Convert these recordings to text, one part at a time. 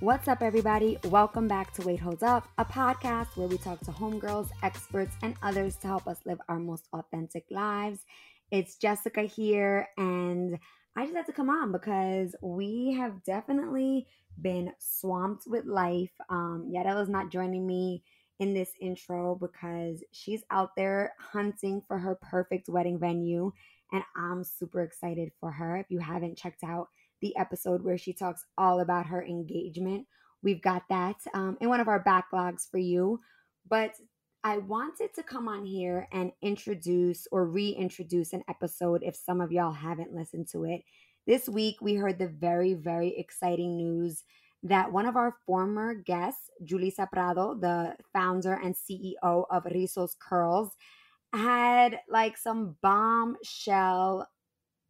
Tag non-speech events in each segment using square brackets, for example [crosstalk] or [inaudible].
What's up, everybody? Welcome back to Wait Hold Up, a podcast where we talk to homegirls, experts, and others to help us live our most authentic lives. It's Jessica here, and I just had to come on because we have definitely been swamped with life. Um, Yarella's not joining me in this intro because she's out there hunting for her perfect wedding venue, and I'm super excited for her. If you haven't checked out the episode where she talks all about her engagement. We've got that um, in one of our backlogs for you. But I wanted to come on here and introduce or reintroduce an episode if some of y'all haven't listened to it. This week, we heard the very, very exciting news that one of our former guests, Julissa Prado, the founder and CEO of Rizos Curls, had like some bombshell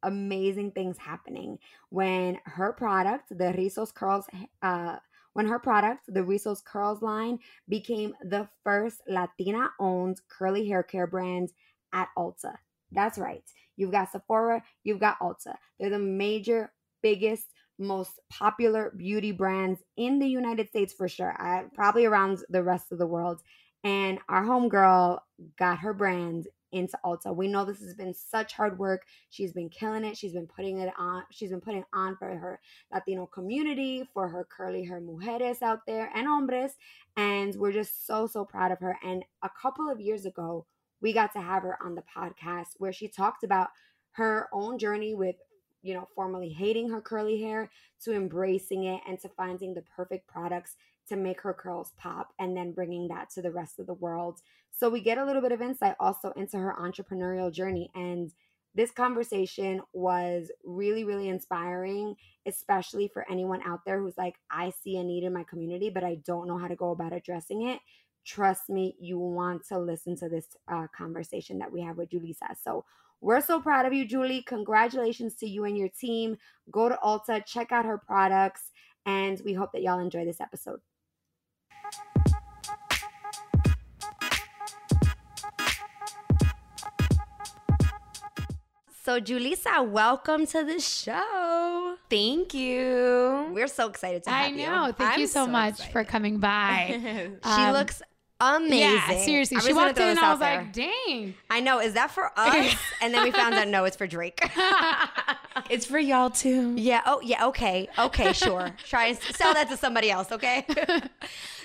amazing things happening when her product, the Rizos Curls, uh, when her product, the Rizos Curls line, became the first Latina owned curly hair care brand at Ulta. That's right. You've got Sephora, you've got Ulta. They're the major, biggest, most popular beauty brands in the United States for sure, probably around the rest of the world. And our homegirl got her brand into Ulta. We know this has been such hard work. She's been killing it. She's been putting it on. She's been putting on for her Latino community, for her curly hair mujeres out there and hombres. And we're just so, so proud of her. And a couple of years ago, we got to have her on the podcast where she talked about her own journey with you know, formerly hating her curly hair to embracing it and to finding the perfect products to make her curls pop and then bringing that to the rest of the world. So we get a little bit of insight also into her entrepreneurial journey. And this conversation was really, really inspiring, especially for anyone out there who's like, I see a need in my community, but I don't know how to go about addressing it. Trust me, you want to listen to this uh, conversation that we have with Julissa. So we're so proud of you, Julie. Congratulations to you and your team. Go to Ulta, check out her products, and we hope that y'all enjoy this episode. So, Julissa, welcome to the show. Thank you. We're so excited to have you. I you. know. Thank I'm you so, so much excited. for coming by. [laughs] She Um, looks amazing. Yeah, seriously. I'm She walked in and I was there. like, dang. I know. Is that for [laughs] us? and then we found out no, it's for Drake. [laughs] It's for y'all too. Yeah. Oh, yeah. Okay. Okay. Sure. Try and sell that to somebody else. Okay.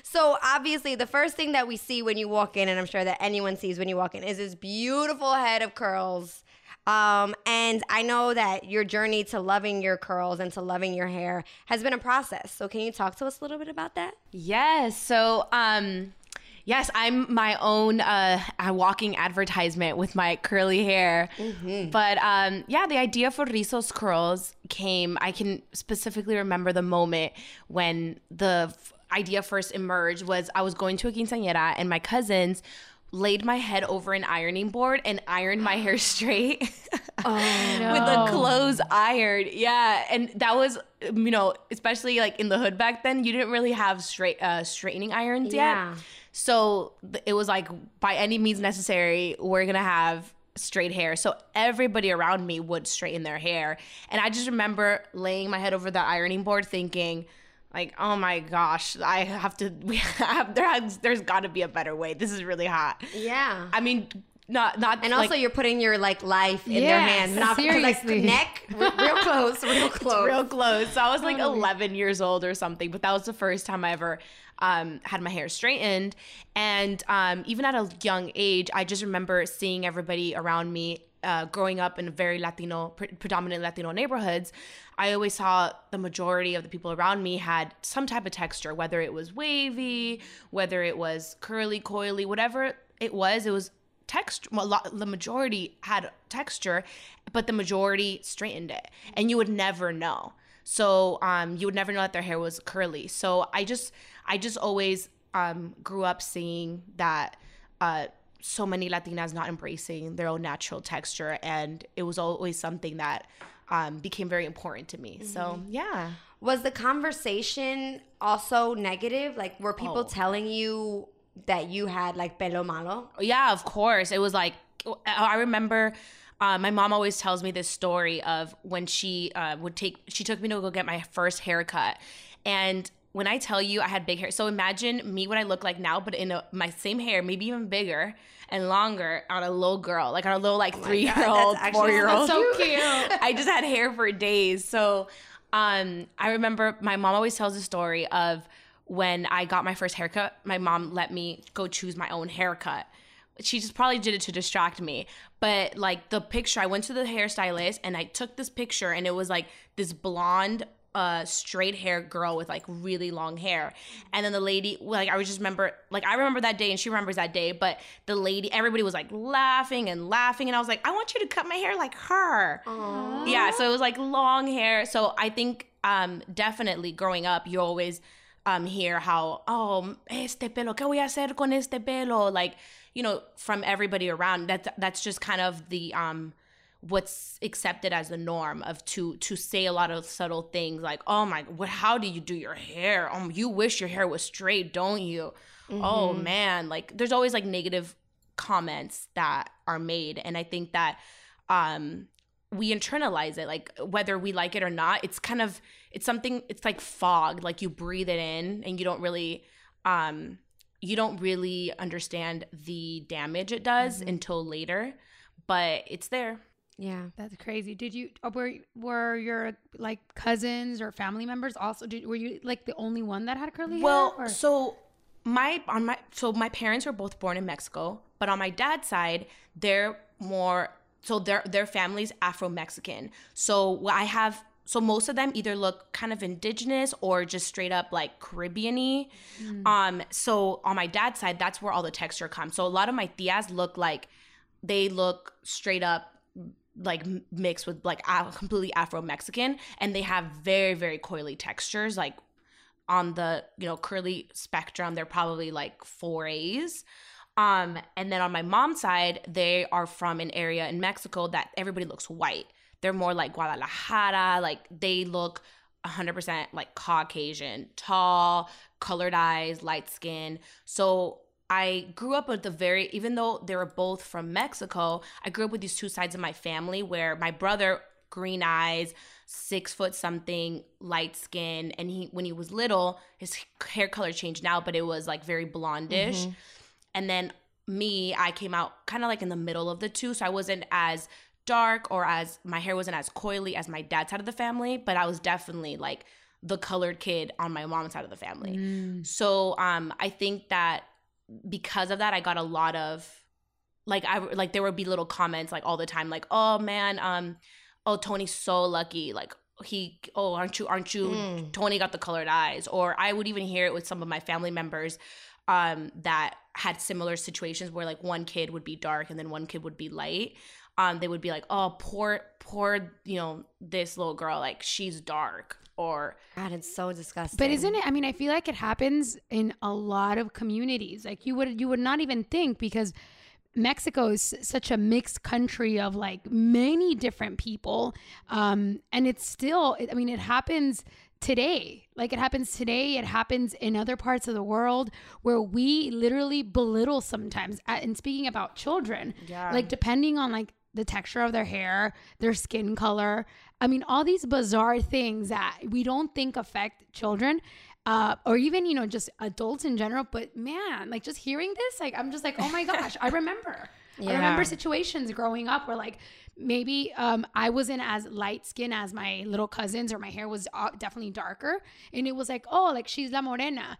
so obviously, the first thing that we see when you walk in, and I'm sure that anyone sees when you walk in, is this beautiful head of curls. Um, and I know that your journey to loving your curls and to loving your hair has been a process. So can you talk to us a little bit about that? Yes. So, um, yes, I'm my own uh, walking advertisement with my curly hair. But um, yeah, the idea for Rizos curls came. I can specifically remember the moment when the f- idea first emerged. Was I was going to a quinceañera and my cousins laid my head over an ironing board and ironed my hair [gasps] straight oh, no. [laughs] with the clothes ironed. Yeah, and that was you know, especially like in the hood back then, you didn't really have straight uh straightening irons Yeah. yet. So it was like by any means necessary, we're going to have straight hair. So everybody around me would straighten their hair. And I just remember laying my head over the ironing board thinking like, "Oh my gosh, I have to [laughs] we have there has, there's got to be a better way. This is really hot." Yeah. I mean, not not And like, also, you're putting your like life in their hands, not like seriously. neck, real close, [laughs] real close. real close. So I was like 11 years old or something, but that was the first time I ever um, had my hair straightened. And um, even at a young age, I just remember seeing everybody around me. Uh, growing up in very Latino, pre- predominant Latino neighborhoods, I always saw the majority of the people around me had some type of texture, whether it was wavy, whether it was curly, coily, whatever it was, it was texture the majority had texture but the majority straightened it and you would never know. So um you would never know that their hair was curly. So i just i just always um grew up seeing that uh so many latinas not embracing their own natural texture and it was always something that um became very important to me so yeah Was the conversation also negative? Like, were people Oh. telling you that you had like pelo malo? Yeah, of course. It was like I remember uh, my mom always tells me this story of when she uh, would take she took me to go get my first haircut, and when I tell you I had big hair, so imagine me what I look like now, but in a, my same hair, maybe even bigger and longer on a little girl, like on a little like three year old, four year old. so cute. I just had hair for days. So um, I remember my mom always tells the story of when I got my first haircut, my mom let me go choose my own haircut. She just probably did it to distract me. But like the picture, I went to the hairstylist and I took this picture and it was like this blonde uh straight hair girl with like really long hair. And then the lady like i was just remember like i remember that day and she remembers that day but the lady everybody was like laughing and laughing and i was like i want you to cut my hair like her. Yeah so it was like long hair. So i think um definitely growing up you always um hear how oh este pelo qué voy a hacer con este pelo? Like you know from everybody around. That's that's just kind of the um what's accepted as the norm of to to say a lot of subtle things like oh my what how do you do your hair? Um you wish your hair was straight don't you? Oh man like there's always like negative comments that are made and i think that um we internalize it like whether we like it or not it's kind of it's something it's like fog like you breathe it in and you don't really um you don't really understand the damage it does until later but it's there Yeah. That's crazy. Did you uh, were were your like cousins or family members also? Did were you like the only one that had curly Well, hair? or- so my on my so my parents were both born in Mexico, but on my dad's side, they're more so their their family's Afro Mexican. So I have so most of them either look kind of indigenous or just straight up like Caribbean-y. Um, so on my dad's side, that's where all the texture comes. So a lot of my tias look like they look straight up like mixed with like completely Afro Mexican, and they have very very coily textures. Like on the you know curly spectrum, they're probably like four A's. Um, and then on my mom's side, they are from an area in Mexico that everybody looks white. They're more like Guadalajara, like they look 100% like Caucasian, tall, colored eyes, light skin. So I grew up with the very, even though they were both from Mexico, I grew up with these two sides of my family where my brother, green eyes, six foot something, light skin, and he, when he was little, his hair color changed now, but it was like very blondish. And then me, I came out kind of like in the middle of the two. So I wasn't as dark or as my hair wasn't as coily as my dad's side of the family, but I was definitely like the colored kid on my mom's side of the family. Mm. So um I think that because of that I got a lot of like I like there would be little comments like all the time like oh man um oh Tony's so lucky like he oh aren't you aren't you Mm. Tony got the colored eyes. Or I would even hear it with some of my family members um that had similar situations where like one kid would be dark and then one kid would be light. Um they would be like oh poor poor you know this little girl like she's dark or God, it's so disgusting. But isn't it? I mean, I feel like it happens in a lot of communities. Like you would you would not even think because Mexico is such a mixed country of like many different people, um, and it's still. I mean, it happens today. Like it happens today. It happens in other parts of the world where we literally belittle sometimes. Uh, And speaking about children, Yeah. like depending on like the texture of their hair, their skin color. I mean, all these bizarre things that we don't think affect children. Uh, or even you know just adults in general. But man like just hearing this like i'm just like oh my [laughs] gosh i remember. I remember situations growing up where like maybe um, i wasn't as light skinned as my little cousins or my hair was uh, definitely darker. And it was like oh like she's la morena.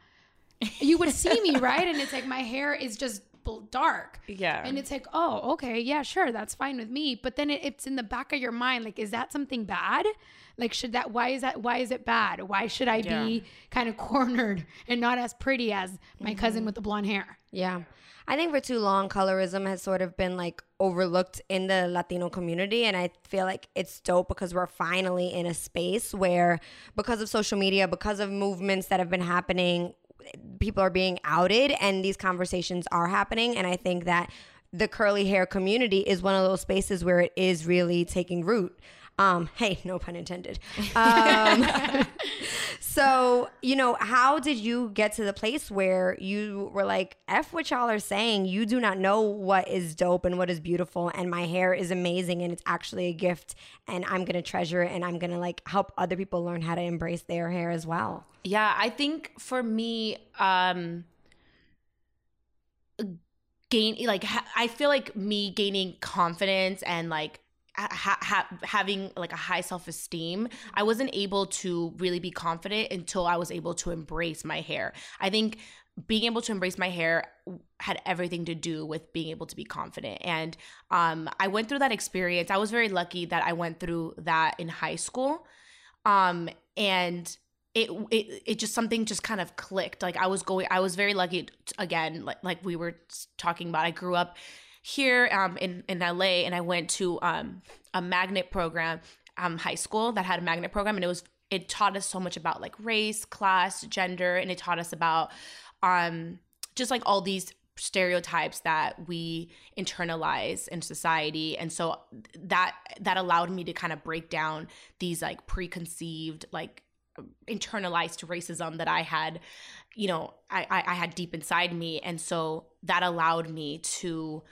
You would see me [laughs] right? And it's like my hair is just dark yeah and it's like, oh, okay, yeah, sure, that's fine with me. But then it, it's in the back of your mind, like, is that something bad? Like, should that? Why is that? Why is it bad? Why should I be kind of cornered and not as pretty as my cousin mm-hmm. with the blonde hair? Yeah. I think for too long, colorism has sort of been like overlooked in the Latino community. And I feel like it's dope because we're finally in a space where, because of social media, because of movements that have been happening, people are being outed and these conversations are happening. And I think that the curly hair community is one of those spaces where it is really taking root. Um, hey, no pun intended. Um, [laughs] so, you know, how did you get to the place where you were like, F what y'all are saying? You do not know what is dope and what is beautiful. And my hair is amazing and it's actually a gift. And I'm going to treasure it and I'm going to like help other people learn how to embrace their hair as well. Yeah, I think for me, um, gain like ha- I feel like me gaining confidence and like ha- ha- having like a high self esteem, I wasn't able to really be confident until I was able to embrace my hair. I think being able to embrace my hair had everything to do with being able to be confident. And um, i went through that experience. I was very lucky that i went through that in high school. Um, and it, it it just something just kind of clicked. Like i was going i was very lucky again like, like we were talking about i grew up here um, in in LA, and I went to um, a magnet program, um, high school that had a magnet program, and it was it taught us so much about like race, class, gender, and it taught us about um, just like all these stereotypes that we internalize in society. And so that that allowed me to kind of break down these like preconceived like internalized racism that i had you know i i had deep inside me and so that allowed me to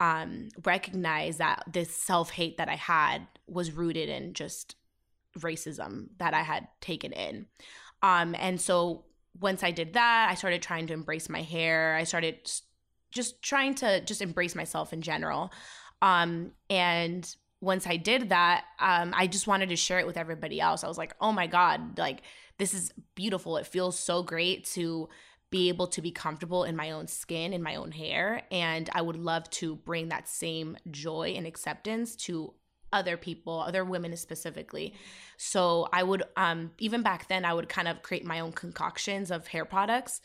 um, recognize that this self hate that I had was rooted in just racism that I had taken in. Um, and so once I did that, I started trying to embrace my hair. I started just trying to just embrace myself in general. Um, and once I did that, um, I just wanted to share it with everybody else. I was like, oh my God, like this is beautiful. It feels so great to be able to be comfortable in my own skin, in my own hair. And I would love to bring that same joy and acceptance to other people, other women specifically. So I would, um, even back then, I would kind of create my own concoctions of hair products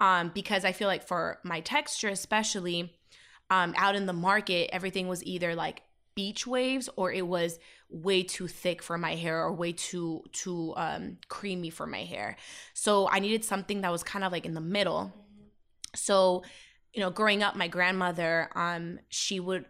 um, because I feel like for my texture, especially um, out in the market, everything was either like beach waves or it was way too thick for my hair or way too too um, creamy for my hair. So I needed something that was kind of like in the middle. So, you know, growing up, my grandmother, um, she would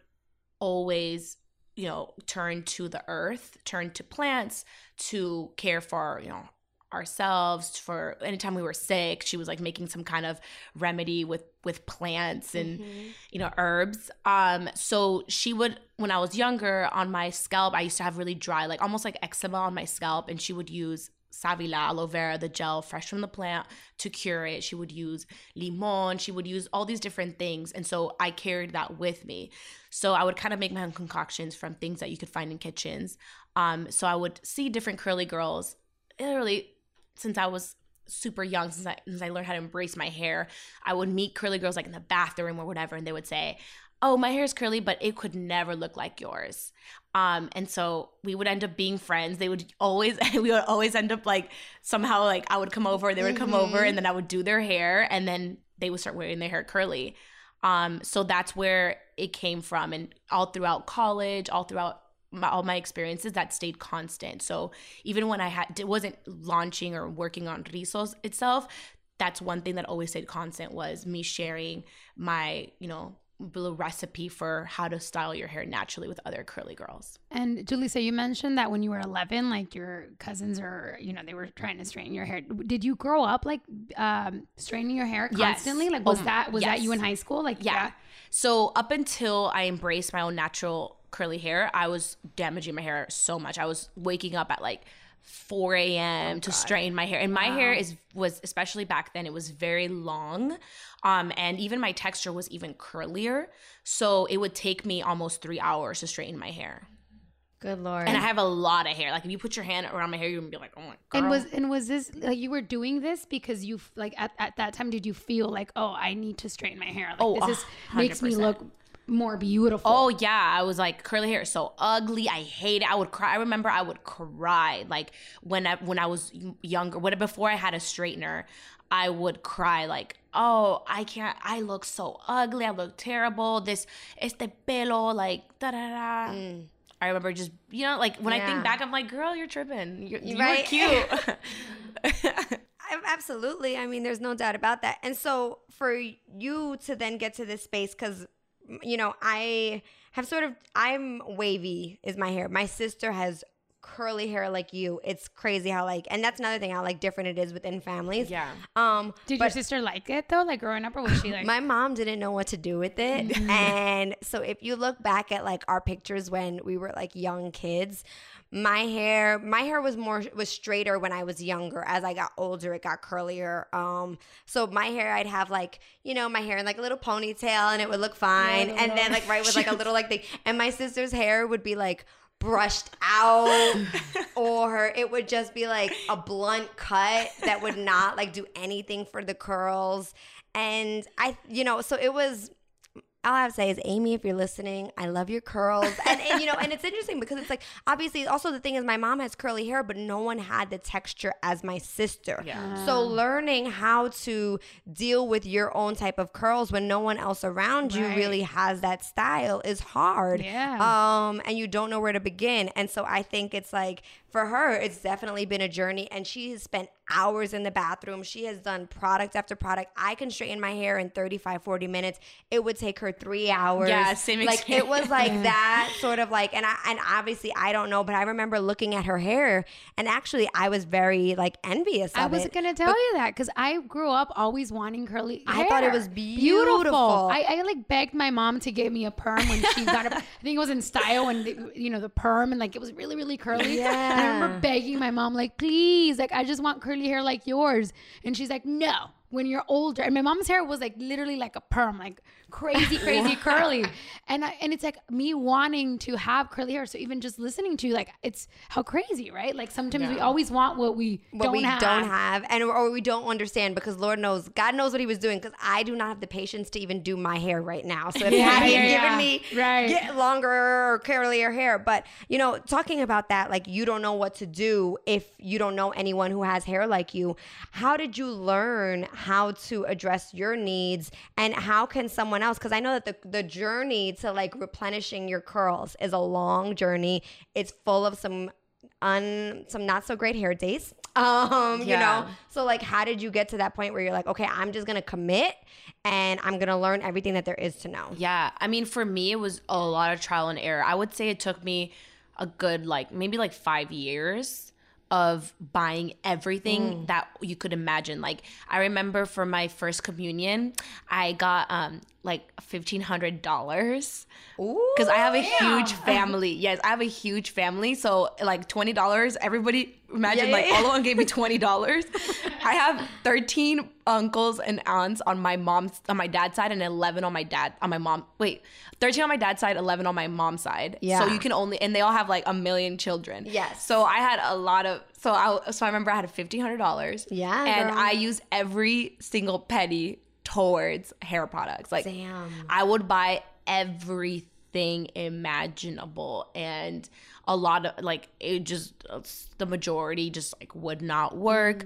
always you know turn to the earth turn to plants to care for you know ourselves for anytime we were sick she was like making some kind of remedy with with plants and mm-hmm. you know herbs. Um so she would when i was younger on my scalp i used to have really dry like almost like eczema on my scalp and she would use savila aloe vera the gel fresh from the plant to cure it. She would use limon. She would use all these different things and so i carried that with me. So i would kind of make my own concoctions from things that you could find in kitchens. Um so i would see different curly girls literally since I was super young, since I, since I learned how to embrace my hair, I would meet curly girls like in the bathroom or whatever, and they would say, "Oh, my hair is curly, but it could never look like yours." Um, and so we would end up being friends. They would always, [laughs] we would always end up like somehow like I would come over, they would come mm-hmm. over, and then I would do their hair, and then they would start wearing their hair curly. Um, so that's where it came from, and all throughout college, all throughout my, all my experiences that stayed constant. So even when I had it wasn't launching or working on Rizos itself, that's one thing that always stayed constant was me sharing my, you know, little recipe for how to style your hair naturally with other curly girls. And Julissa, you mentioned that when you were 11, like your cousins are, you know, they were trying to straighten your hair. Did you grow up like um, straightening your hair constantly? Yes. Like was um, that was yes. that you in high school? Like yeah. yeah. So up until I embraced my own natural curly hair, I was damaging my hair so much. I was waking up at like 4 a.m. Oh, to straighten my hair. And my wow. hair is was especially back then, it was very long. Um, and even my texture was even curlier. So it would take me almost three hours to straighten my hair. Good lord. And I have a lot of hair. Like if you put your hand around my hair, you're gonna be like, oh my god. And was and was this like you were doing this because you like at, at that time did you feel like, oh, I need to straighten my hair? Like oh, this is, makes me look more beautiful. Oh yeah, I was like curly hair is so ugly. I hate it. I would cry. I remember I would cry like when I, when I was younger. When before I had a straightener, I would cry like, "Oh, I can't. I look so ugly. I look terrible. This este pelo like da da da." Mm. I remember just you know like when yeah. I think back, I'm like, "Girl, you're tripping. You're, you're right? cute." [laughs] [laughs] Absolutely. I mean, there's no doubt about that. And so for you to then get to this space, because you know, I have sort of I'm wavy is my hair. My sister has curly hair like you. It's crazy how like, and that's another thing how like different it is within families. Yeah. Um, Did your sister like it though? Like growing up, or was she like? my mom didn't know what to do with it, [laughs] [laughs] and so if you look back at like our pictures when we were like young kids. My hair, my hair was more was straighter when I was younger. As I got older, it got curlier. Um, so my hair, I'd have like you know my hair in like a little ponytail, and it would look fine. and then like right with like a little like thing, and my sister's hair would be like brushed out [laughs] or it would just be like a blunt cut that would not like do anything for the curls. And i you know so it was all I have to say is, Amy, if you're listening, I love your curls. And, and you know, and it's [laughs] interesting because it's like, obviously, also the thing is, my mom has curly hair, but no one had the texture as my sister. Yeah. So learning how to deal with your own type of curls when no one else around you Right. really has that style is hard. Yeah. Um, and you don't know where to begin. And so I think it's like, for her, it's definitely been a journey, and she has spent hours in the bathroom. She has done product after product. I can straighten my hair in 35, 40 minutes. It would take her three hours. Yeah, same Like it was like that sort of like, and I and obviously I don't know, but I remember looking at her hair, and actually I was very like envious. Of I was it. gonna tell you that because I grew up always wanting curly. I thought it was beautiful. I, I like begged my mom to give me a perm when she got. A, [laughs] I think it was in style and you know the perm and like it was really really curly. And I remember begging my mom like, please, like I just want curly hair like yours, and she's like, no. When you're older, and my mom's hair was like literally like a perm, like crazy, [laughs] crazy curly, and I, and it's like me wanting to have curly hair. So even just listening to you, like it's how crazy, right? Like sometimes we always want what we what don't we have. don't have and or we don't understand because Lord knows God knows what he was doing because I do not have the patience to even do my hair right now. So if Yeah, he had yeah, given yeah. me Right. get longer or curlier hair, but you know, talking about that, like you don't know what to do if you don't know anyone who has hair like you. How did you learn how to address your needs and how can someone else? Because I know that the the journey to like replenishing your curls is a long journey. It's full of some un some not so great hair days. [laughs] Um, you know. So like how did you get to that point where you're like, okay, I'm just gonna commit and I'm gonna learn everything that there is to know. Yeah. I mean, for me, it was a lot of trial and error. I would say it took me a good, like, maybe like five years of buying everything that you could imagine. Like, I remember for my first communion, I got, um, like fifteen hundred dollars because I have a huge family. Yes, I have a huge family. So like twenty dollars, everybody imagine Yeah, like yeah, yeah. all of them gave me [laughs] twenty dollars. I have thirteen uncles and aunts on my mom's on my dad's side and eleven on my dad on my mom. Wait, thirteen on my dad's side, eleven on my mom's side. Yeah. So you can only and they all have like a million children. Yes. So I had a lot of so I so I remember I had fifteen hundred dollars. Yeah, And girl. I used every single penny towards hair products. Like Damn. I would buy everything imaginable and a lot of like it just the majority just like would not work.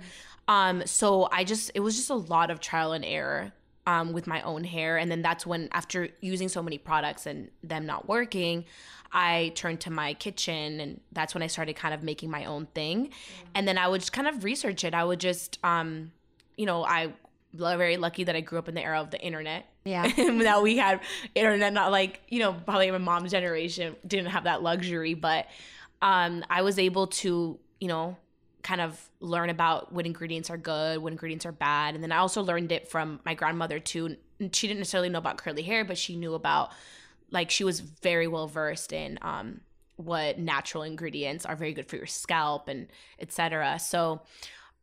Um so I just it was just a lot of trial and error um with my own hair and then that's when after using so many products and them not working I turned to my kitchen and that's when I started kind of making my own thing. And then I would just kind of research it. I would just um you know, I very lucky that I grew up in the era of the internet. Yeah. [laughs] that we had internet, not like, you know, probably my mom's generation didn't have that luxury, but um, I was able to, you know, kind of learn about what ingredients are good, what ingredients are bad. And then I also learned it from my grandmother too. She didn't necessarily know about curly hair, but she knew about, like, she was very well versed in um, what natural ingredients are very good for your scalp and etc. So,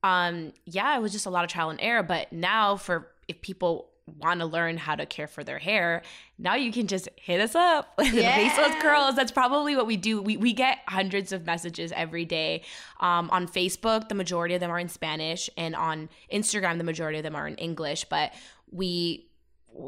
um yeah it was just a lot of trial and error but now for if people want to learn how to care for their hair now you can just hit us up [laughs] Yeah. faceless curls. That's probably what we do. We, we get hundreds of messages every day. Um, on facebook the majority of them are in spanish and on instagram the majority of them are in english but we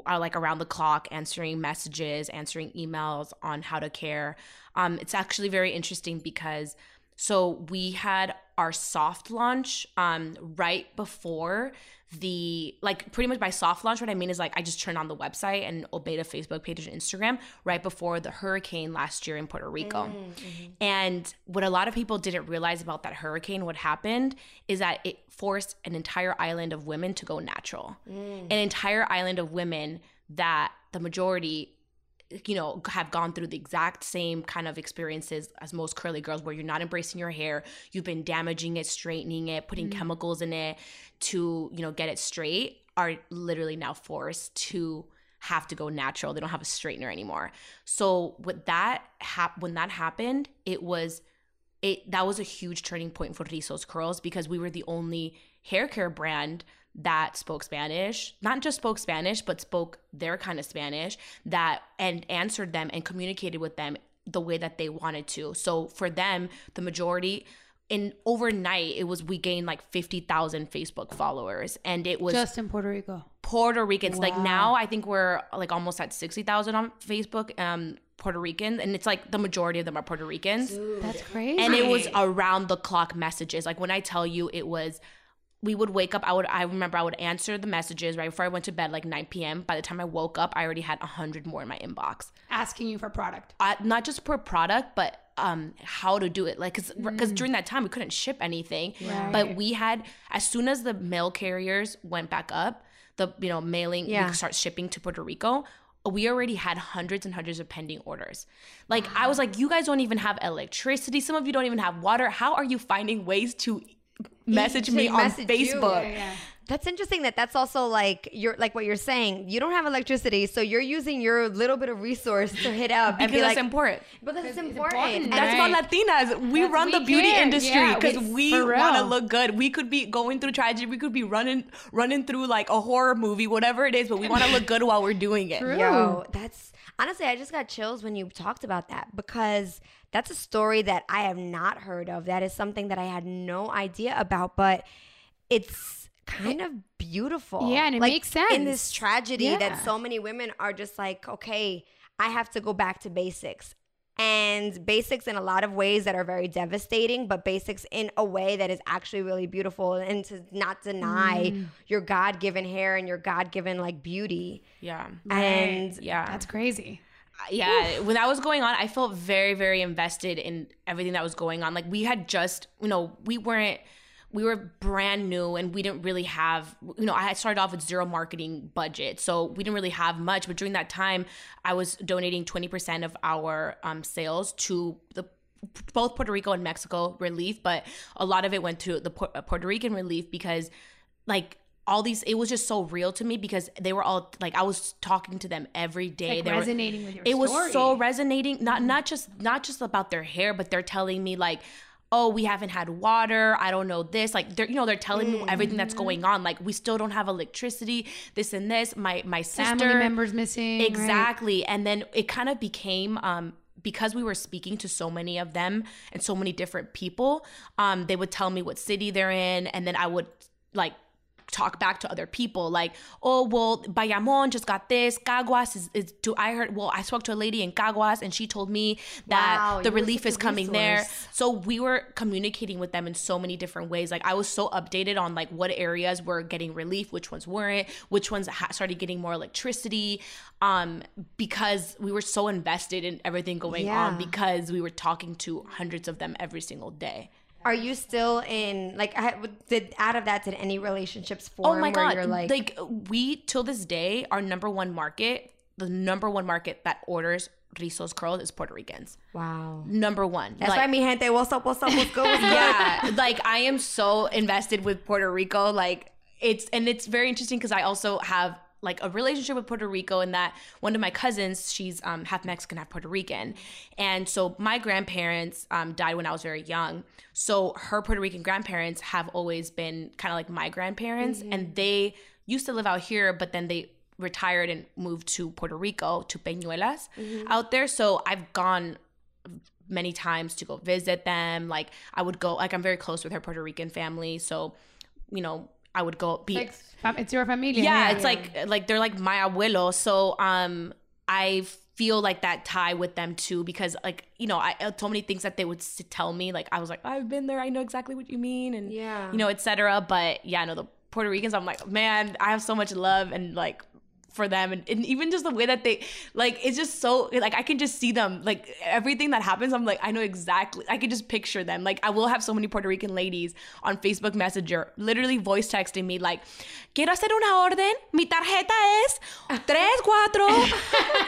are like around the clock answering messages answering emails on how to care. Um, it's actually very interesting because so we had our soft launch um, right before the like pretty much by soft launch what i mean is like i just turned on the website and obeyed a facebook page and instagram right before the hurricane last year in puerto rico. Mm, mm-hmm. And what a lot of people didn't realize about that hurricane what happened is that it forced an entire island of women to go natural. Mm. An entire island of women that the majority you know have gone through the exact same kind of experiences as most curly girls where you're not embracing your hair you've been damaging it straightening it putting Mm-hmm. chemicals in it to you know get it straight are literally now forced to have to go natural they don't have a straightener anymore so with that hap- when that happened it was it that was a huge turning point for Rizos Curls because we were the only hair care brand that spoke Spanish, not just spoke Spanish, but spoke their kind of Spanish that and answered them and communicated with them the way that they wanted to. So for them, the majority in overnight it was we gained like 50,000 Facebook followers and it was Just in Puerto Rico. Puerto Ricans. Like now, I think we're like almost at sixty thousand on Facebook. Um, Puerto Ricans, and it's like the majority of them are Puerto Ricans. That's crazy. And it was around the clock messages. Like when I tell you, it was. We would wake up. I would. I remember. I would answer the messages right before I went to bed, like 9 p.m. By the time I woke up, I already had hundred more in my inbox. asking you for product. Uh, not just for product, but um, how to do it. Like, cause cause during that time we couldn't ship anything, Right. but we had as soon as the mail carriers went back up, the you know mailing we Yeah. could start shipping to Puerto Rico. We already had hundreds and hundreds of pending orders. Like I was like, you guys don't even have electricity. Some of you don't even have water. How are you finding ways to message me on message you. Facebook? Yeah. That's interesting that that's also like you're like what you're saying. You don't have electricity, so you're using your little bit of resource to hit up and Because be that's like, important. because it's it's important. important, That's Right. about Latinas. We That's- run the beauty care. industry because it's we want to look good. We could be going through tragedy. We could be running running through like a horror movie, whatever it is, but we want to look good while we're doing it. True. Yo, that's honestly, I just got chills when you talked about that because that's a story that I have not heard of. That is something that I had no idea about, but it's kind of beautiful. Yeah, and it Like, makes sense. in this tragedy Yeah. that so many women are just like, okay, I have to go back to basics. And basics in a lot of ways that are very devastating, but basics in a way that is actually really beautiful and to not deny Mm. your God given hair and your God given like beauty. Yeah. And Yeah. That's crazy. Yeah when that was going on i felt very very invested in everything that was going on. Like we had just you know we weren't we were brand new and we didn't really have you know i had started off with zero marketing budget so we didn't really have much. But during that time i was donating 20% of our um, sales to the both puerto rico and mexico relief but a lot of it went to the Pu- puerto rican relief because like all these it was just so real to me because they were all like i was talking to them every day. Like they were, resonating with your it was so resonating not not just not just about their hair but they're telling me like oh we haven't had water. I don't know this. Like they're you know they're telling me everything that's Mm-hmm. going on. Like we still don't have electricity this and this. My my sister Family members missing. right? exactly. And then it kind of became um because we were speaking to so many of them and so many different people um they would tell me what city they're in. And then i would like talk back to other people like oh well bayamon just got this. Caguas is, is do i heard well i spoke to a lady in caguas and she told me that Wow, the relief is coming there. so we were communicating with them in so many different ways. Like i was so updated on like what areas were getting relief which ones weren't which ones ha- started getting more electricity um because we were so invested in everything going on because we were talking to hundreds of them every single day Are you still in like? Did out of that did any relationships form? Oh my god! Like, like, we till this day, our number one market, the number one market that orders Rizos curls is Puerto Ricans. wow. Number one. That's Like- why mi gente, what's up? What's up? What's good? What's [laughs] good? yeah, like I am so invested with Puerto Rico. Like it's and it's very interesting because I also have like a relationship with Puerto Rico in that one of my cousins, she's um, half Mexican, half Puerto Rican, and so my grandparents um, died when I was very young. So her Puerto Rican grandparents have always been kind of like my grandparents, and they used to live out here, but then they retired and moved to Puerto Rico to Peñuelas out there. So I've gone many times to go visit them. Like I would go, like I'm very close with her Puerto Rican family, so you know I would go be. Like, it's your familia. yeah, it's like like they're like my abuelo. So um, I feel like that tie with them too because like you know I uh, so many things that they would s- tell me like I was like I've been there, I know exactly what you mean, and Yeah. you know etc. But yeah, no the Puerto Ricans, I'm like man, I have so much love and like for them and, and even just the way that they like it's just so like i can just see them like everything that happens i'm like i know exactly i can just picture them like i will have so many puerto rican ladies on facebook messenger literally voice texting me like quiero hacer una orden mi tarjeta es tres cuatro [laughs]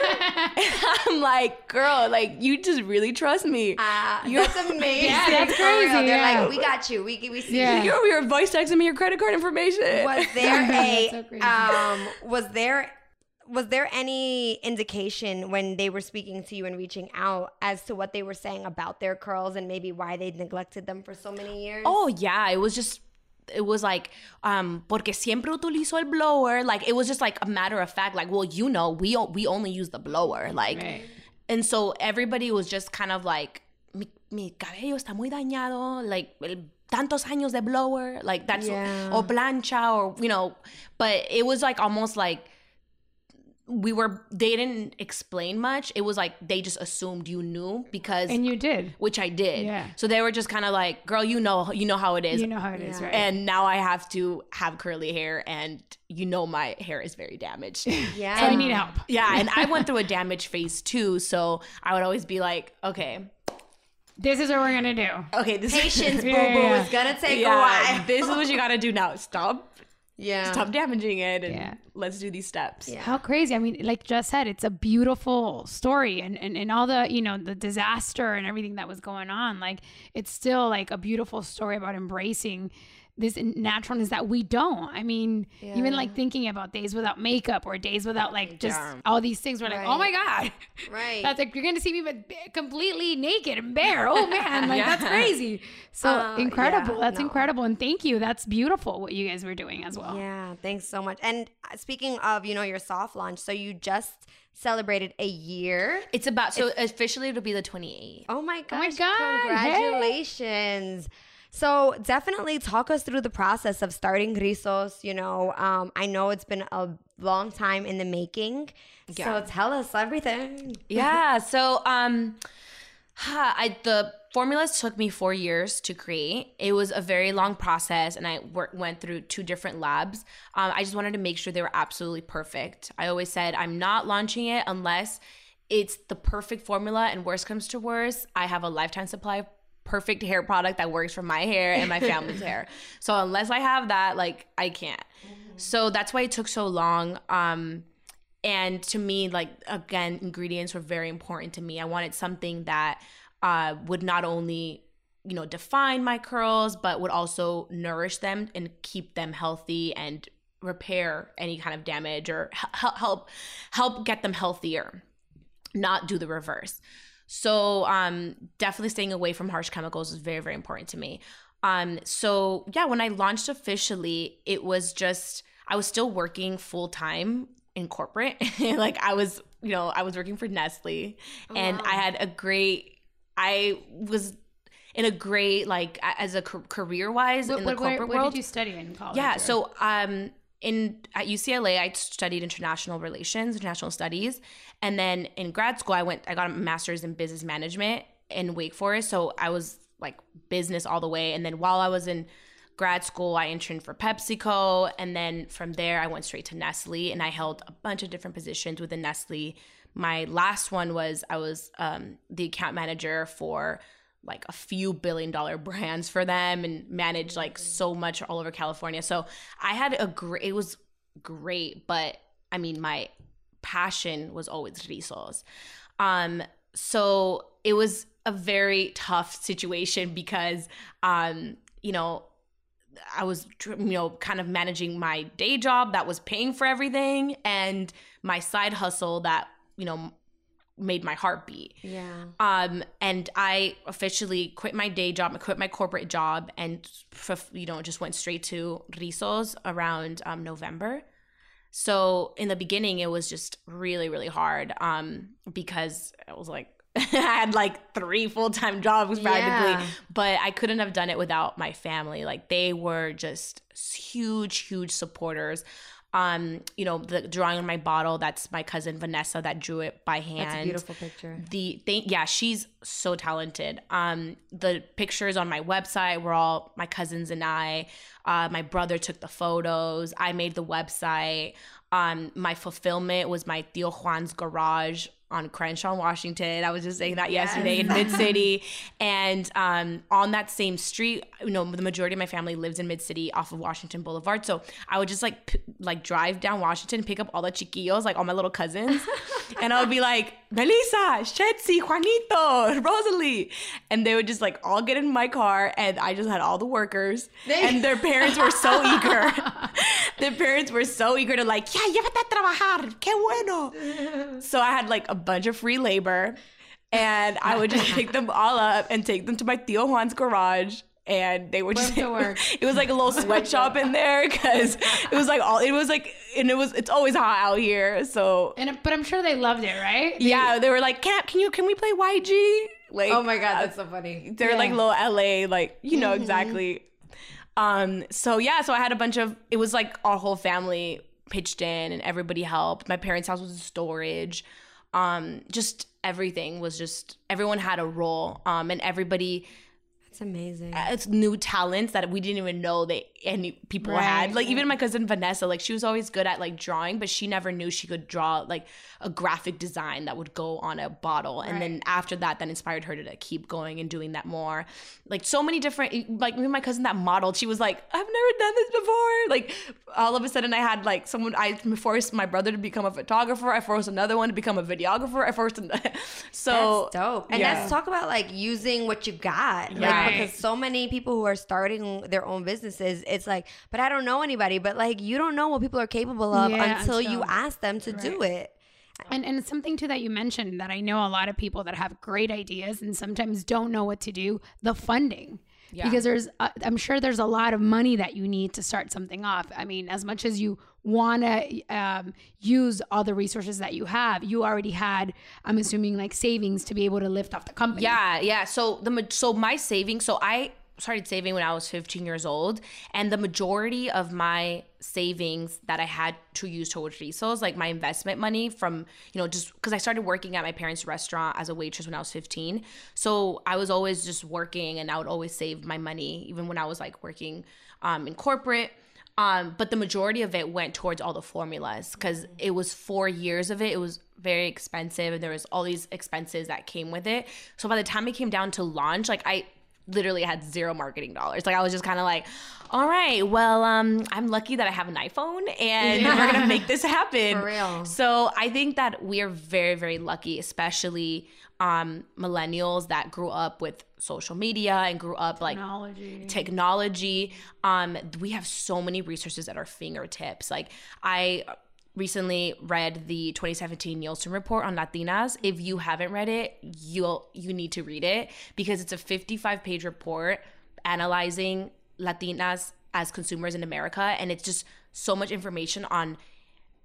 i'm like girl like you just really trust me Uh, You're- that's amazing. Yeah, that's crazy, They're yeah. like, we got you. We we see Yeah. you. you're over here voice texting me your credit card information Was there [laughs] a so um? Was there was there any indication when they were speaking to you and reaching out as to what they were saying about their curls and maybe why they neglected them for so many years? Oh yeah, it was just it was like um porque siempre utilizo el blower like it was just like a matter of fact like well you know we o- we only use the blower like Right. and so everybody was just kind of like mi, mi cabello está muy dañado like el- tantos años de blower like that's Yeah. or plancha or you know but it was like almost like we were they didn't explain much it was like they just assumed you knew because And you did. which I did. Yeah. So they were just kind of like, "Girl, you know, you know how it is." You know how it is, Yeah. right? and now I have to have curly hair, and you know my hair is very damaged. [laughs] yeah. so I need help. yeah, and I went through a [laughs] damage phase too, so I would always be like, "Okay, This is what we're gonna do. okay, this Patience, boo [laughs] boo. Yeah, yeah, yeah. It's gonna take yeah, a while. this is what you got to do now. Stop, yeah. stop damaging it, and Yeah. let's do these steps." Yeah. How crazy. I mean, like just said, it's a beautiful story and, and, and all the, you know, the disaster and everything that was going on. Like it's still like a beautiful story about embracing this naturalness that we don't. I mean, even like thinking about days without makeup or days without like just Yeah. all these things. We're like, oh my God. Right. That's like you're gonna see me but completely naked and bare. Oh man, like that's [laughs] crazy. So Uh, incredible. yeah, that's no. incredible. And thank you. That's beautiful what you guys were doing as well. Yeah, thanks so much. And uh, speaking of, you know, your soft launch, so you just celebrated a year. It's about so officially it'll be the 28th. Oh my gosh! Oh my gosh! God, hey. So definitely talk us through the process of starting Rizos. You know, um, I know it's been a long time in the making. Yeah. So tell us everything. [laughs] yeah so um I the formulas took me four years to create it was a very long process and i wor- went through two different labs um, i just wanted to make sure they were absolutely perfect i always said i'm not launching it unless it's the perfect formula and worst comes to worst i have a lifetime supply of perfect hair product that works for my hair and my family's [laughs] hair. So unless i have that like i can't. So that's why it took so long um and to me like again ingredients were very important to me. I wanted something that uh, would not only you know define my curls but would also nourish them and keep them healthy and repair any kind of damage or help help help get them healthier not do the reverse so um definitely staying away from harsh chemicals is very very important to me um so yeah when i launched officially it was just i was still working full time in corporate [laughs] like i was you know i was working for nestle and wow. i had a great i was in a great like as a career wise in the corporate what, what world did you study in college? yeah or- so um in at ucla i studied international relations international studies. And then in grad school i went i got a master's in business management in wake forest. So i was like business all the way. And then while i was in grad school i interned for pepsico. And then from there i went straight to nestle. And i held a bunch of different positions within nestle. My last one was i was um, the account manager for like a few billion dollar brands for them and managed like so much all over California. So I had a great, it was great, but I mean, my passion was always Rizos. Um, so it was a very tough situation because, um, you know, I was, you know, kind of managing my day job that was paying for everything and my side hustle that, you know, made my heart beat. Yeah. Um, and I officially quit my day job, I quit my corporate job, and you know just went straight to Rizos around um, November. So in the beginning, it was just really really hard um, because I was like [laughs] I had like three full time jobs practically, Yeah. but I couldn't have done it without my family. Like they were just huge huge supporters. Um, you know, the drawing on my bottle, that's my cousin Vanessa that drew it by hand. That's a beautiful picture. The thing, yeah, she's so talented. Um, the pictures on my website were all my cousins and I. Uh, my brother took the photos. I made the website. Um, my fulfillment was my tío Juan's garage on Crenshaw, Washington. I was just saying that yes. yesterday in Mid City, and um, on that same street, you know, the majority of my family lives in Mid City off of Washington Boulevard. So I would just like p- like drive down Washington, pick up all the chiquillos, like all my little cousins, [laughs] and I would be like Melissa, Shetsi, Juanito, Rosalie, and they would just like all get in my car, and I just had all the workers, and their parents were so [laughs] eager. their parents were so eager to like, yeah, llévate a trabajar, qué bueno. So I had like a bunch of free labor. And I would just [laughs] pick them all up and take them to my tío Juan's garage. And they would just, [laughs] it was like a little [laughs] sweatshop in there because it was like all, it was like, and it was, it's always hot out here. So, and, but I'm sure they loved it, right? They, yeah. They were like, can, can you, can we play YG? Like, oh my God, that's so funny. They're yeah. like little LA, like, you know, mm-hmm. exactly. Um, so yeah, so I had a bunch of, it was like our whole family pitched in and everybody helped. My parents' house was in storage um, just everything was just everyone had a role um, and everybody it's amazing. Uh, it's new talents that we didn't even know that any people right, had. Like even my cousin Vanessa, like she was always good at like drawing, but she never knew she could draw like a graphic design that would go on a bottle. And right. then after that, that inspired her to, to keep going and doing that more. Like so many different like even my cousin that modeled, she was like, I've never done this before. Like all of a sudden I had like someone I forced my brother to become a photographer. I forced another one to become a videographer. I forced [laughs] so That's dope. And yeah. let's talk about like using what you got. Like right. because so many people who are starting their own businesses, it's like, but I don't know anybody. But like, you don't know what people are capable of yeah, until you ask them to right. do it. And and something too that you mentioned that I know a lot of people that have great ideas and sometimes don't know what to do. The funding. Yeah. Because there's, uh, I'm sure there's a lot of money that you need to start something off. I mean, as much as you want to um, use all the resources that you have, you already had, I'm assuming, like savings to be able to lift off the company. Yeah, yeah. So the so my savings, so I started saving when I was 15 years old, and the majority of my savings that I had to use towards Rizos, like my investment money from, you know, just because I started working at my parents' restaurant as a waitress when I was 15. So I was always just working and I would always save my money, even when I was like working um, in corporate. Um, but the majority of it went towards all the formulas because it was four years of it. It was very expensive and there was all these expenses that came with it. So by the time it came down to launch, like I literally had zero marketing dollars. Like I was just kind of like, all right, well, um, I'm lucky that I have an iPhone and yeah. we're gonna make this happen. [laughs] For real. So I think that we are very, very lucky, especially um, millennials that grew up with social media and grew up like technology. Technology. Um, we have so many resources at our fingertips. Like I recently read the 2017 Nielsen report on Latinas. If you haven't read it, you'll you need to read it because it's a 55 page report analyzing Latinas as consumers in America and it's just so much information on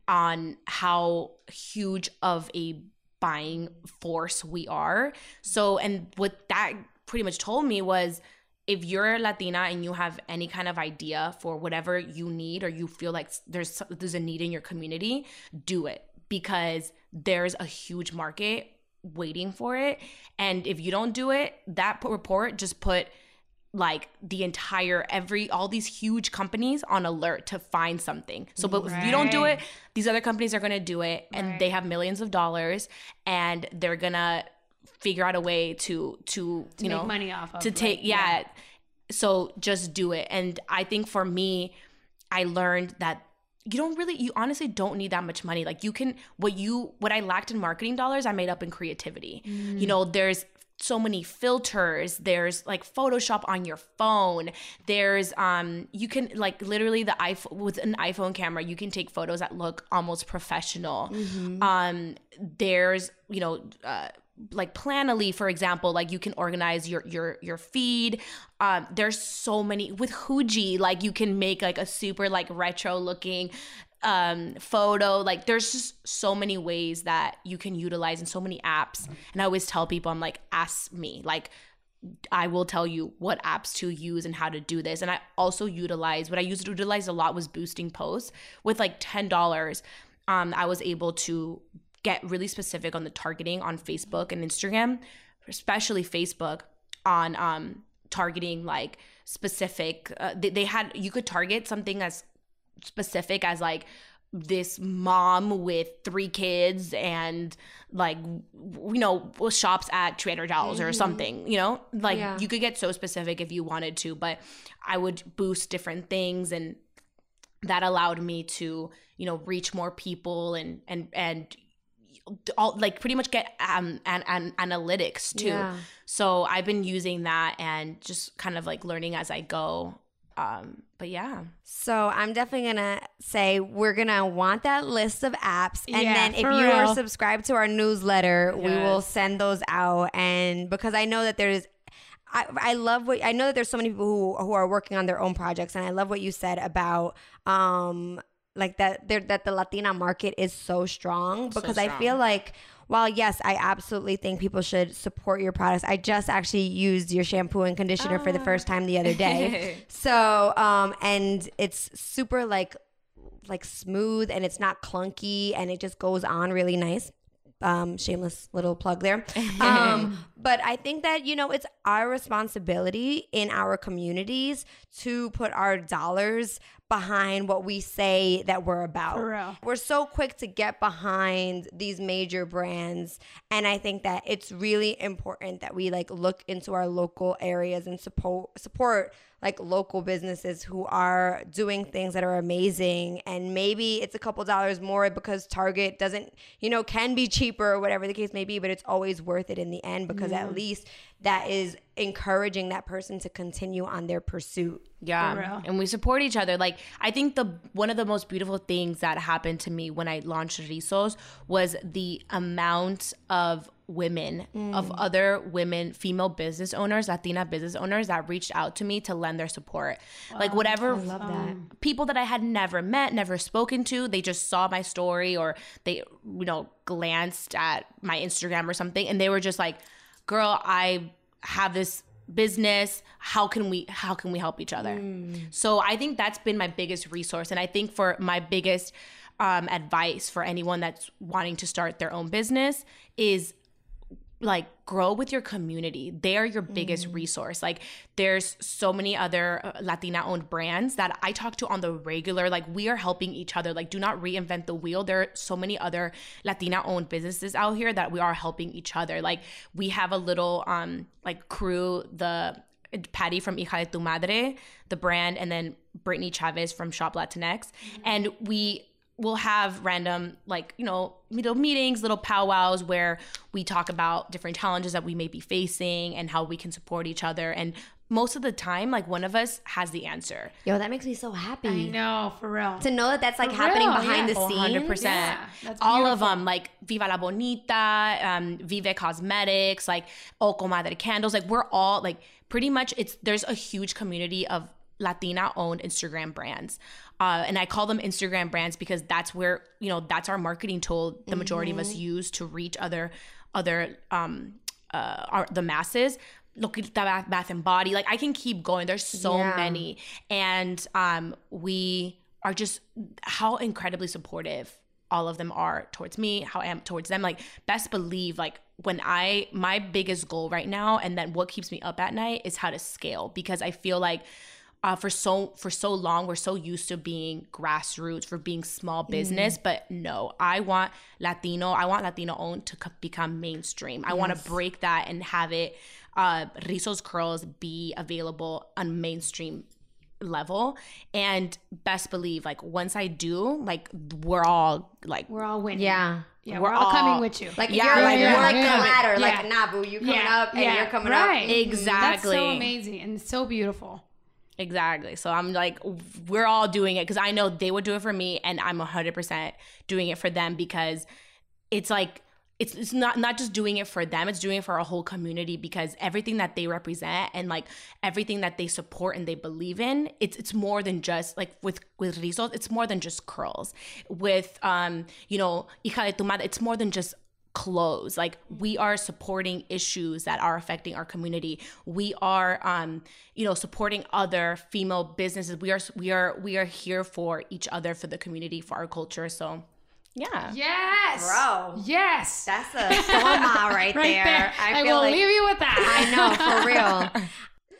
on how huge of a buying force we are. So and what that pretty much told me was if you're Latina and you have any kind of idea for whatever you need or you feel like there's there's a need in your community, do it because there's a huge market waiting for it. And if you don't do it, that report just put like the entire every all these huge companies on alert to find something. So but right. if you don't do it, these other companies are going to do it and right. they have millions of dollars and they're going to figure out a way to to, to you know money off of to take like, yeah. yeah. So just do it. And i think for me i learned that you don't really you honestly don't need that much money. Like you can what you what i lacked in marketing dollars i made up in creativity. Mm. you know there's so many filters. There's like photoshop on your phone. There's um you can like literally the iphone with an iphone camera you can take photos that look almost professional. Mm-hmm. um there's you know uh like Planoly, for example, like you can organize your your your feed. Um, there's so many with Huji, like you can make like a super like retro looking um photo like there's just so many ways that you can utilize and so many apps and i always tell people i'm like ask me like I will tell you what apps to use and how to do this. And I also utilize what I used to utilize a lot was boosting posts with like ten dollars. Um, I was able to get really specific on the targeting on Facebook and Instagram, especially Facebook on um, targeting like specific. Uh, they, they had you could target something as specific as like this mom with three kids and like you know shops at Trader Joe's mm-hmm. or something you know like yeah. you could get so specific if you wanted to but I would boost different things and that allowed me to you know reach more people and and and all like pretty much get um and, and analytics too yeah. so i've been using that and just kind of like learning as i go um, but yeah. So I'm definitely gonna say we're gonna want that list of apps, and yeah, then if you real. are subscribed to our newsletter, yes. we will send those out. And because I know that there's I, I love what I know that there's so many people who who are working on their own projects, and I love what you said about um like that that the Latina market is so strong because so strong. I feel like while yes, I absolutely think people should support your products. I just actually used your shampoo and conditioner for the first time the other day. [laughs] so, um, and it's super like like smooth and it's not clunky and it just goes on really nice. Um, shameless little plug there. [laughs] Um, but I think that, you know, it's our responsibility in our communities to put our dollars behind what we say that we're about. We're so quick to get behind these major brands and I think that it's really important that we like look into our local areas and support support like local businesses who are doing things that are amazing and maybe it's a couple dollars more because Target doesn't, you know, can be cheaper or whatever the case may be, but it's always worth it in the end because at mm-hmm. least that is encouraging that person to continue on their pursuit. Yeah. And we support each other. Like I think the one of the most beautiful things that happened to me when I launched Rizos was the amount of women mm. of other women female business owners latina business owners that reached out to me to lend their support wow. like whatever um, people that i had never met never spoken to they just saw my story or they you know glanced at my instagram or something and they were just like girl i have this business how can we how can we help each other mm. so i think that's been my biggest resource and i think for my biggest um, advice for anyone that's wanting to start their own business is like grow with your community they are your biggest mm. resource like there's so many other uh, latina owned brands that i talk to on the regular like we are helping each other like do not reinvent the wheel there are so many other latina owned businesses out here that we are helping each other like we have a little um like crew the Patty from Hija de tu Madre, the brand, and then Brittany Chavez from Shop Latinx. Mm-hmm. And we we'll have random like you know little meetings little powwows where we talk about different challenges that we may be facing and how we can support each other and most of the time, like one of us has the answer. Yo, that makes me so happy. I know, for real. To know that that's like for happening real, behind yeah. the scenes. 100%. Yeah, All of them, like Viva la Bonita, um, Vive Cosmetics, like O Comadre Candles. Like we're all like pretty much. It's there's a huge community of Latina owned Instagram brands. Uh, and I call them Instagram brands because that's where, you know, that's our marketing tool the majority mm-hmm. of us mm-hmm. use to reach other, other, um, uh, our, the masses. Look at Bath, Bath and Body. Like I can keep going. There's so yeah. many. And um, we are just how incredibly supportive all of them are towards me, how I am towards them. Like, best believe, like, when I, my biggest goal right now, and then what keeps me up at night is how to scale because I feel like uh, for so for so long we're so used to being grassroots for being small business mm. but no i want latino i want latino owned to co- become mainstream i want to break that and have it uh rizos curls be available on mainstream level and best believe like once i do like we're all like we're all winning yeah yeah, we're, we're all, all, coming with you. Like yeah, you're like yeah, like yeah. the ladder, like Nabu. You coming up and you're coming right. up. Exactly. That's so amazing and so beautiful. Exactly. So I'm like, we're all doing it because I know they would do it for me, and I'm 100% doing it for them because it's like, it's, it's not not just doing it for them it's doing it for a whole community because everything that they represent and like everything that they support and they believe in it's it's more than just like with with Rizos it's more than just curls with um you know hija de tu madre it's more than just clothes. Like we are supporting issues that are affecting our community. We are, um, you know, supporting other female businesses. We are, we are, we are here for each other, for the community, for our culture. So, yeah. Yes. Bro. Yes. That's a soma [laughs] right, right there. there. I I, feel will like leave you with that. I know, for [laughs] real.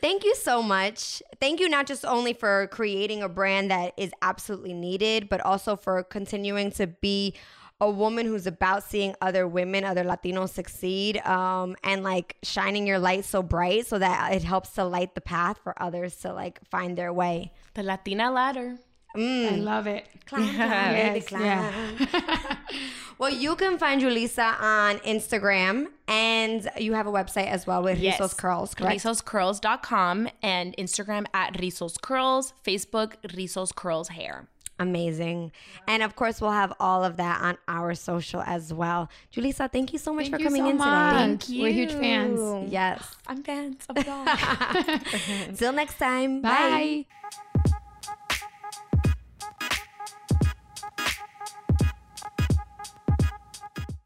Thank you so much. Thank you not just only for creating a brand that is absolutely needed, but also for continuing to be a woman who's about seeing other women, other Latinos succeed, um, and like shining your light so bright so that it helps to light the path for others to like find their way. The Latina ladder. Mm. I love it. Climb, climb, baby, [laughs] Yes, climb. yeah. [laughs] Well, you can find Julissa on Instagram, and you have a website as well with Yes. Rizos Curls, correct? RizosCurls.com and Instagram at Rizos Curls, Facebook Rizos Curls Hair. Amazing. And of course, we'll have all of that on our social as well. Julissa, thank you so much Thank for coming so in much. today. Thank you. We're huge fans. Yes. [gasps] I'm fans of [laughs] y'all. [laughs] Till next time. Bye.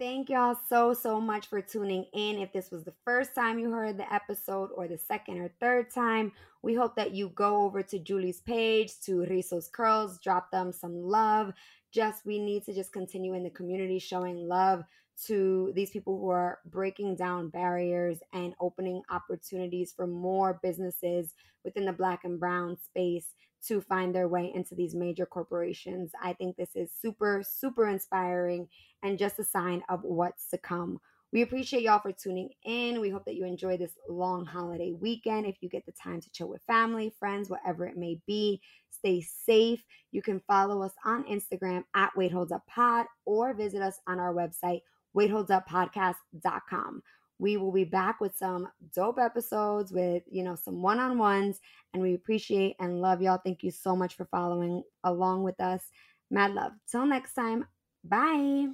Thank y'all so, so much for tuning in. If this was the first time you heard the episode or the second or third time, we hope that you go over to Julie's page, to Rizos Curls, drop them some love. Just, we need to just continue in the community showing love to these people who are breaking down barriers and opening opportunities for more businesses within the black and brown space to find their way into these major corporations. I think this is super, super inspiring and just a sign of what's to come. We appreciate y'all for tuning in. We hope that you enjoy this long holiday weekend. If you get the time to chill with family, friends, whatever it may be, stay safe. You can follow us on Instagram at Wait Holds Up Pod or visit us on our website, waitholdsuppodcast.com. We will be back with some dope episodes with, you know, some one-on-ones and we appreciate and love y'all. Thank you so much for following along with us. Mad love. Till next time. Bye.